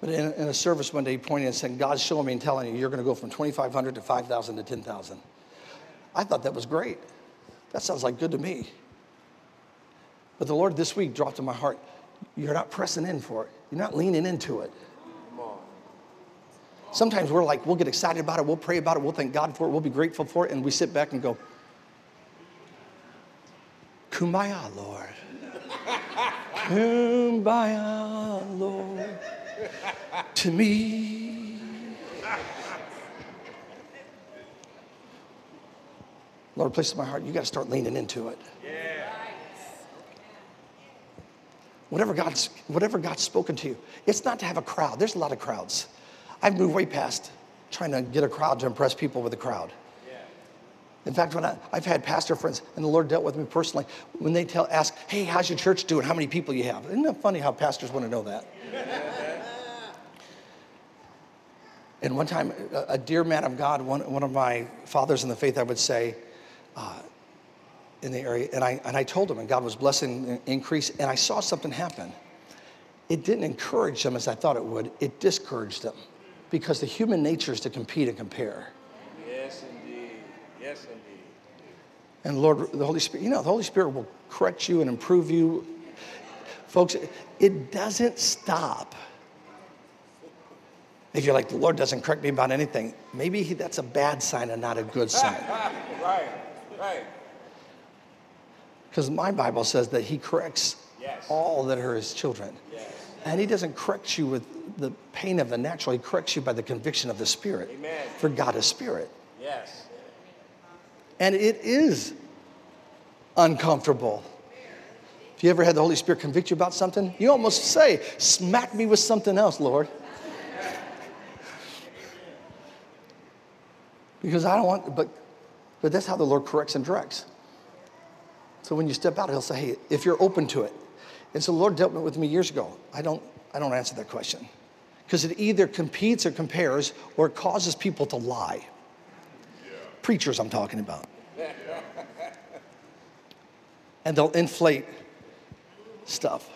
Speaker 1: But in, in a service one day, he pointed and said, God's showing me and telling you, you're going to go from 2,500 to 5,000 to 10,000. I thought that was great. That sounds like good to me. But the Lord this week dropped in my heart, you're not pressing in for it. You're not leaning into it. Sometimes we're like, we'll get excited about it, we'll pray about it, we'll thank God for it, we'll be grateful for it, and we sit back and go, Kumbaya, Lord. Kumbaya, Lord to me. Lord, place in my heart, you got to start leaning into it. Yeah. Whatever God's, whatever God's spoken to you, it's not to have a crowd. There's a lot of crowds. I've moved way past trying to get a crowd to impress people with a crowd. In fact, when I, have had pastor friends, and the Lord dealt with me personally, when they tell, ask, hey, how's your church doing? How many people you have? Isn't it funny how pastors want to know that? And one time, a, dear man of God, one, one of my fathers in the faith, I would say, uh, in the area, and I, and I told him, and God was blessing increase, and I saw something happen. It didn't encourage them as I thought it would, it discouraged them because the human nature is to compete and compare.
Speaker 2: Yes, indeed. Yes, indeed.
Speaker 1: And Lord, the Holy Spirit, you know, the Holy Spirit will correct you and improve you. Folks, it doesn't stop if you're like, the Lord doesn't correct me about anything, maybe he, that's a bad sign and not a good sign.
Speaker 2: right, right.
Speaker 1: Because my Bible says that he corrects yes. all that are his children. Yes. And he doesn't correct you with the pain of the natural, he corrects you by the conviction of the Spirit.
Speaker 2: Amen.
Speaker 1: For God is Spirit.
Speaker 2: Yes.
Speaker 1: And it is uncomfortable If you ever had the Holy Spirit convict you about something? You almost say, smack me with something else, Lord. because I don't want, but, but that's how the Lord corrects and directs. So when you step out, He'll say, hey, if you're open to it. And so the Lord dealt with me years ago. I don't, I don't answer that question because it either competes or compares or it causes people to lie. Preachers, I'm talking about. and they'll inflate stuff,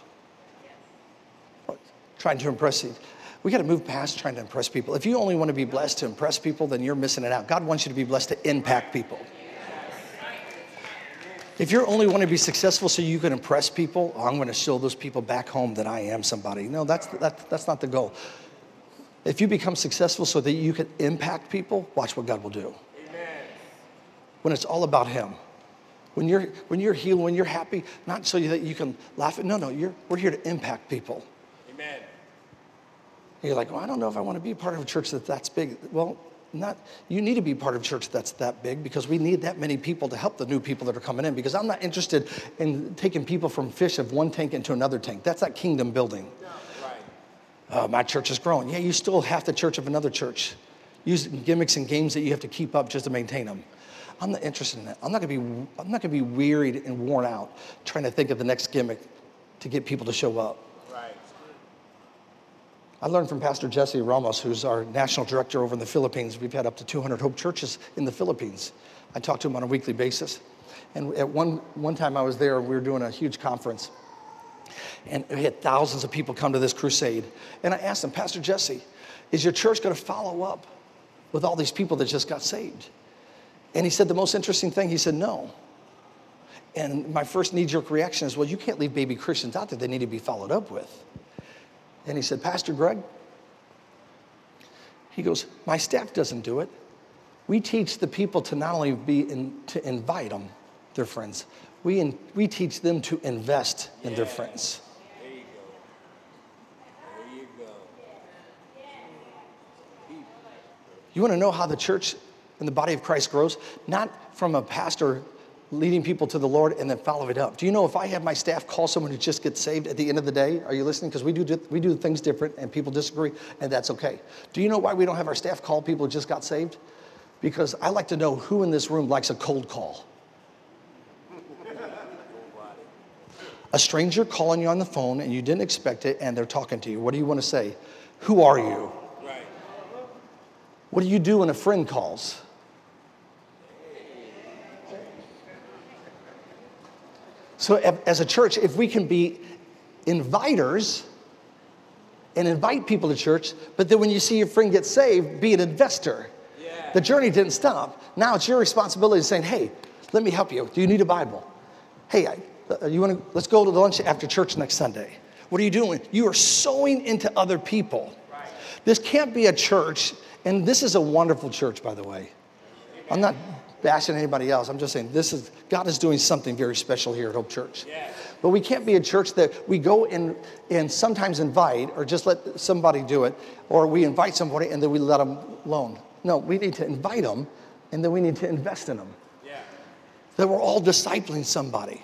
Speaker 1: trying to impress you. We got to move past trying to impress people. If you only want to be blessed to impress people, then you're missing it out. God wants you to be blessed to impact people. If you only want to be successful so you can impress people, oh, I'm going to show those people back home that I am somebody. No, that's, that, that's not the goal. If you become successful so that you can impact people, watch what God will do. Amen. When it's all about Him. When you're, when you're healed, when you're happy, not so that you can laugh at, no, no, you're, we're here to impact people. And you're like, well, I don't know if I want to be part of a church that that's big. Well, not, you need to be part of a church that's that big because we need that many people to help the new people that are coming in because I'm not interested in taking people from fish of one tank into another tank. That's that kingdom building. Right. Uh, my church is growing. Yeah, you still have the church of another church. using gimmicks and games that you have to keep up just to maintain them. I'm not interested in that. I'm not gonna be, I'm not gonna be wearied and worn out trying to think of the next gimmick to get people to show up. I learned from Pastor Jesse Ramos, who's our national director over in the Philippines. We've had up to 200 Hope churches in the Philippines. I talk to him on a weekly basis. And at one, one time I was there, we were doing a huge conference. And we had thousands of people come to this crusade. And I asked him, Pastor Jesse, is your church going to follow up with all these people that just got saved? And he said the most interesting thing, he said, no. And my first knee jerk reaction is, well, you can't leave baby Christians out there. They need to be followed up with. And he said, Pastor Greg, he goes, my staff doesn't do it. We teach the people to not only be in, to invite them, their friends, we, in, we teach them to invest in their friends.
Speaker 2: There you go. There you go.
Speaker 1: You want to know how the church and the body of Christ grows? Not from a pastor leading people to the Lord and then follow it up. Do you know if I have my staff call someone who just gets saved at the end of the day? Are you listening? Because we do, we do things different and people disagree, and that's okay. Do you know why we don't have our staff call people who just got saved? Because I like to know who in this room likes a cold call. A stranger calling you on the phone and you didn't expect it and they're talking to you. What do you want to say? Who are you?
Speaker 2: Right.
Speaker 1: What do you do when a friend calls? So, as a church, if we can be inviters and invite people to church, but then when you see your friend get saved, be an investor.
Speaker 2: Yeah.
Speaker 1: The journey didn't stop. Now it's your responsibility to saying, hey, let me help you. Do you need a Bible? Hey, I, uh, you want to, let's go to the lunch after church next Sunday. What are you doing? You are sowing into other people.
Speaker 2: Right.
Speaker 1: This can't be a church, and this is a wonderful church, by the way. I'm not bashing anybody else. I'm just saying this is God is doing something very special here at Hope Church. But we can't be a church that we go and and sometimes invite or just let somebody do it, or we invite somebody and then we let them alone. No, we need to invite them, and then we need to invest in them.
Speaker 2: Yeah.
Speaker 1: That we're all discipling somebody.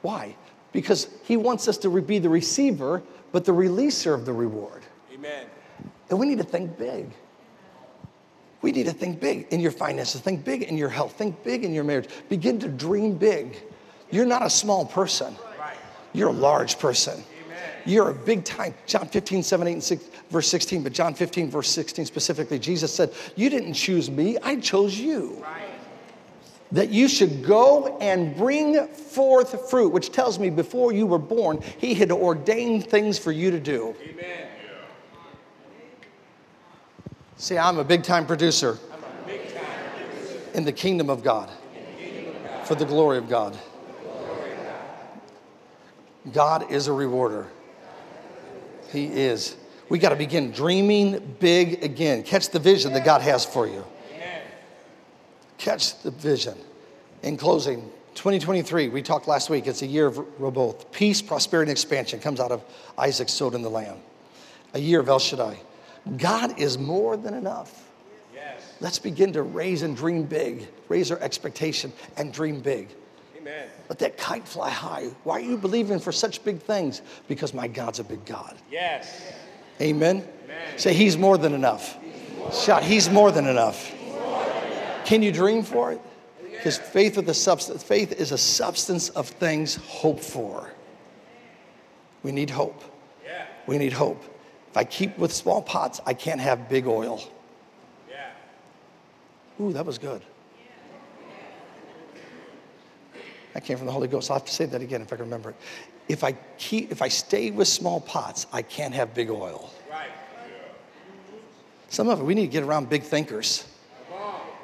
Speaker 1: Why? Because He wants us to be the receiver, but the releaser of the reward.
Speaker 2: Amen.
Speaker 1: And we need to think big. We need to think big in your finances, think big in your health, think big in your marriage. Begin to dream big. You're not a small person, you're a large person. You're a big time. John 15, 7, 8, and 6, verse 16, but John 15, verse 16 specifically, Jesus said, You didn't choose me, I chose you. That you should go and bring forth fruit, which tells me before you were born, He had ordained things for you to do.
Speaker 2: Amen.
Speaker 1: See, I'm a big time producer in the kingdom of God for the glory of God. God is a rewarder. He is. We got to begin dreaming big again. Catch the vision that God has for you. Catch the vision. In closing, 2023, we talked last week, it's a year of both peace, prosperity, and expansion comes out of Isaac sowed in the land. A year of El Shaddai. God is more than enough.
Speaker 2: Yes.
Speaker 1: Let's begin to raise and dream big, raise our expectation and dream big.
Speaker 2: Amen.
Speaker 1: Let that kite fly high. Why are you believing for such big things? Because my God's a big God.
Speaker 2: Yes.
Speaker 1: Amen. Say, He's more than enough. Shout, He's more than enough. Can you dream for it? Because faith with the substance, faith is a substance of things hoped for. We need hope.
Speaker 2: Yeah.
Speaker 1: We need hope. If I keep with small pots, I can't have big oil.
Speaker 2: Yeah.
Speaker 1: Ooh, that was good. That came from the Holy Ghost. I'll have to say that again if I can remember it. If I keep, if I stay with small pots, I can't have big oil.
Speaker 2: Right.
Speaker 1: Some of it, we need to get around big thinkers.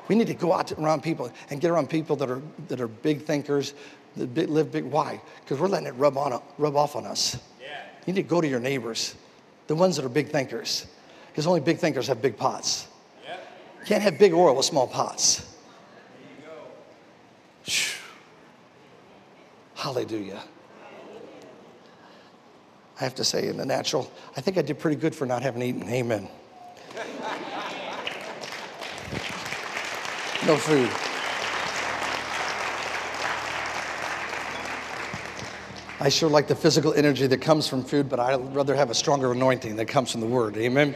Speaker 1: We need to go out to- around people and get around people that are, that are big thinkers, that big, live big. Why? Because we're letting it rub, on, rub off on us.
Speaker 2: Yeah.
Speaker 1: You need to go to your neighbors, the ones that are big thinkers, because only big thinkers have big pots.
Speaker 2: Yep.
Speaker 1: Can't have big oil with small pots. Hallelujah. I have to say, in the natural, I think I did pretty good for not having eaten. Amen. No food. I sure like the physical energy that comes from food, but I'd rather have a stronger anointing that comes from the word. Amen.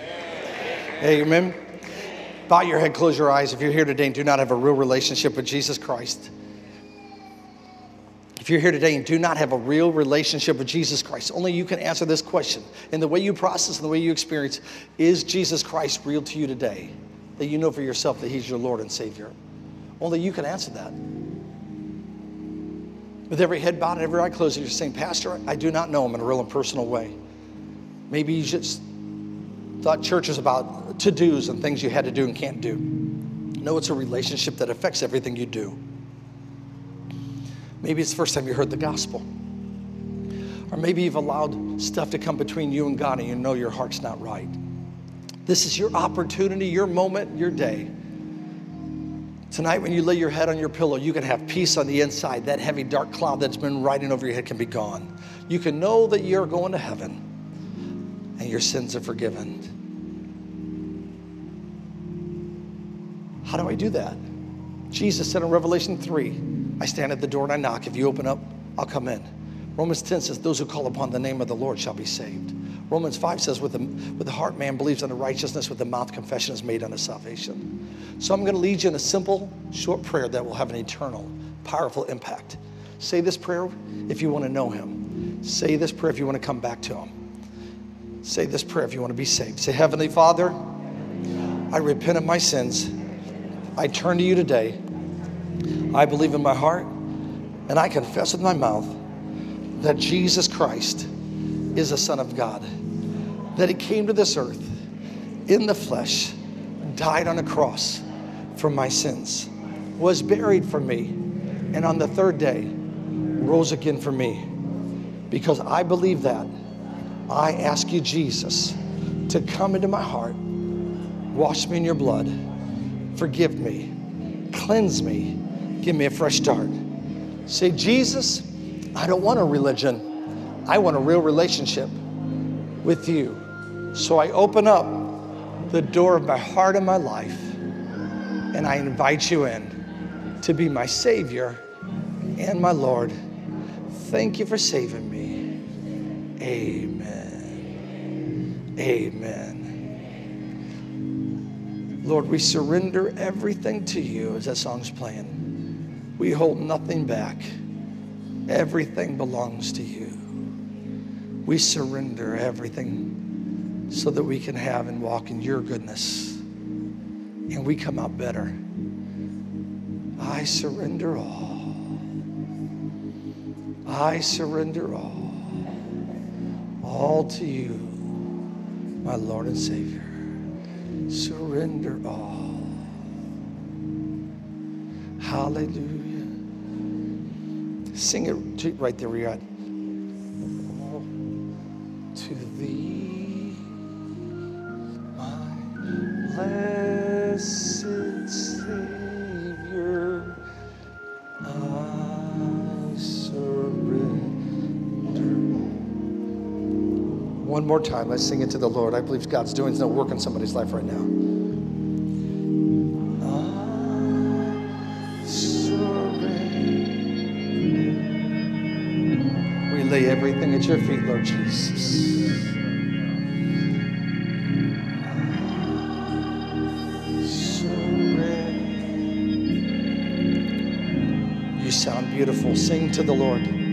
Speaker 1: Amen. Bow your head, close your eyes. If you're here today and do not have a real relationship with Jesus Christ, if you're here today and do not have a real relationship with Jesus Christ, only you can answer this question. And the way you process and the way you experience, is Jesus Christ real to you today? That you know for yourself that He's your Lord and Savior. Only you can answer that. With every head bowed and every eye closed, you're saying, Pastor, I do not know Him in a real and personal way. Maybe you just thought church was about to dos and things you had to do and can't do. No, it's a relationship that affects everything you do. Maybe it's the first time you heard the gospel. Or maybe you've allowed stuff to come between you and God and you know your heart's not right. This is your opportunity, your moment, your day. Tonight, when you lay your head on your pillow, you can have peace on the inside. That heavy, dark cloud that's been riding over your head can be gone. You can know that you're going to heaven and your sins are forgiven. How do I do that? Jesus said in Revelation 3, I stand at the door and I knock. If you open up, I'll come in. Romans 10 says, Those who call upon the name of the Lord shall be saved. Romans 5 says, With the, with the heart man believes unto righteousness, with the mouth confession is made unto salvation. So I'm going to lead you in a simple, short prayer that will have an eternal, powerful impact. Say this prayer if you want to know Him. Say this prayer if you want to come back to Him. Say this prayer if you want to be saved. Say, Heavenly Father, I repent of my sins. I turn to you today. I believe in my heart and I confess with my mouth that Jesus Christ is the Son of God, that He came to this earth in the flesh, died on a cross for my sins, was buried for me, and on the third day rose again for me. Because I believe that, I ask you, Jesus, to come into my heart, wash me in your blood, forgive me, cleanse me, give me a fresh start. Say, Jesus, I don't want a religion. I want a real relationship with you. So I open up the door of my heart and my life, and I invite you in to be my Savior and my Lord. Thank you for saving me. Amen. Amen. Lord, we surrender everything to you as that song's playing. We hold nothing back. Everything belongs to you. We surrender everything so that we can have and walk in your goodness. And we come out better. I surrender all. I surrender all. All to you, my Lord and Savior. Surrender all. Hallelujah. Sing it right there where more time, let's sing it to the Lord. I believe God's doing no work in somebody's life right now. I surrender everything at your feet, Lord Jesus. You sound beautiful. Sing to the Lord.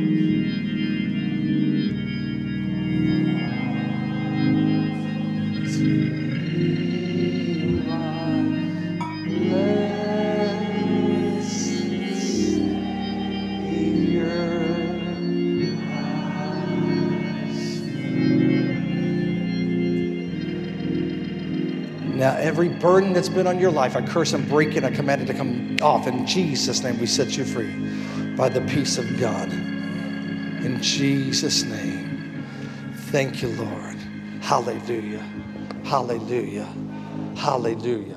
Speaker 1: Burden that's been on your life, I curse and break it. I command it to come off. In Jesus' name, we set you free by the peace of God. In Jesus' name. Thank you, Lord. Hallelujah. Hallelujah. Hallelujah.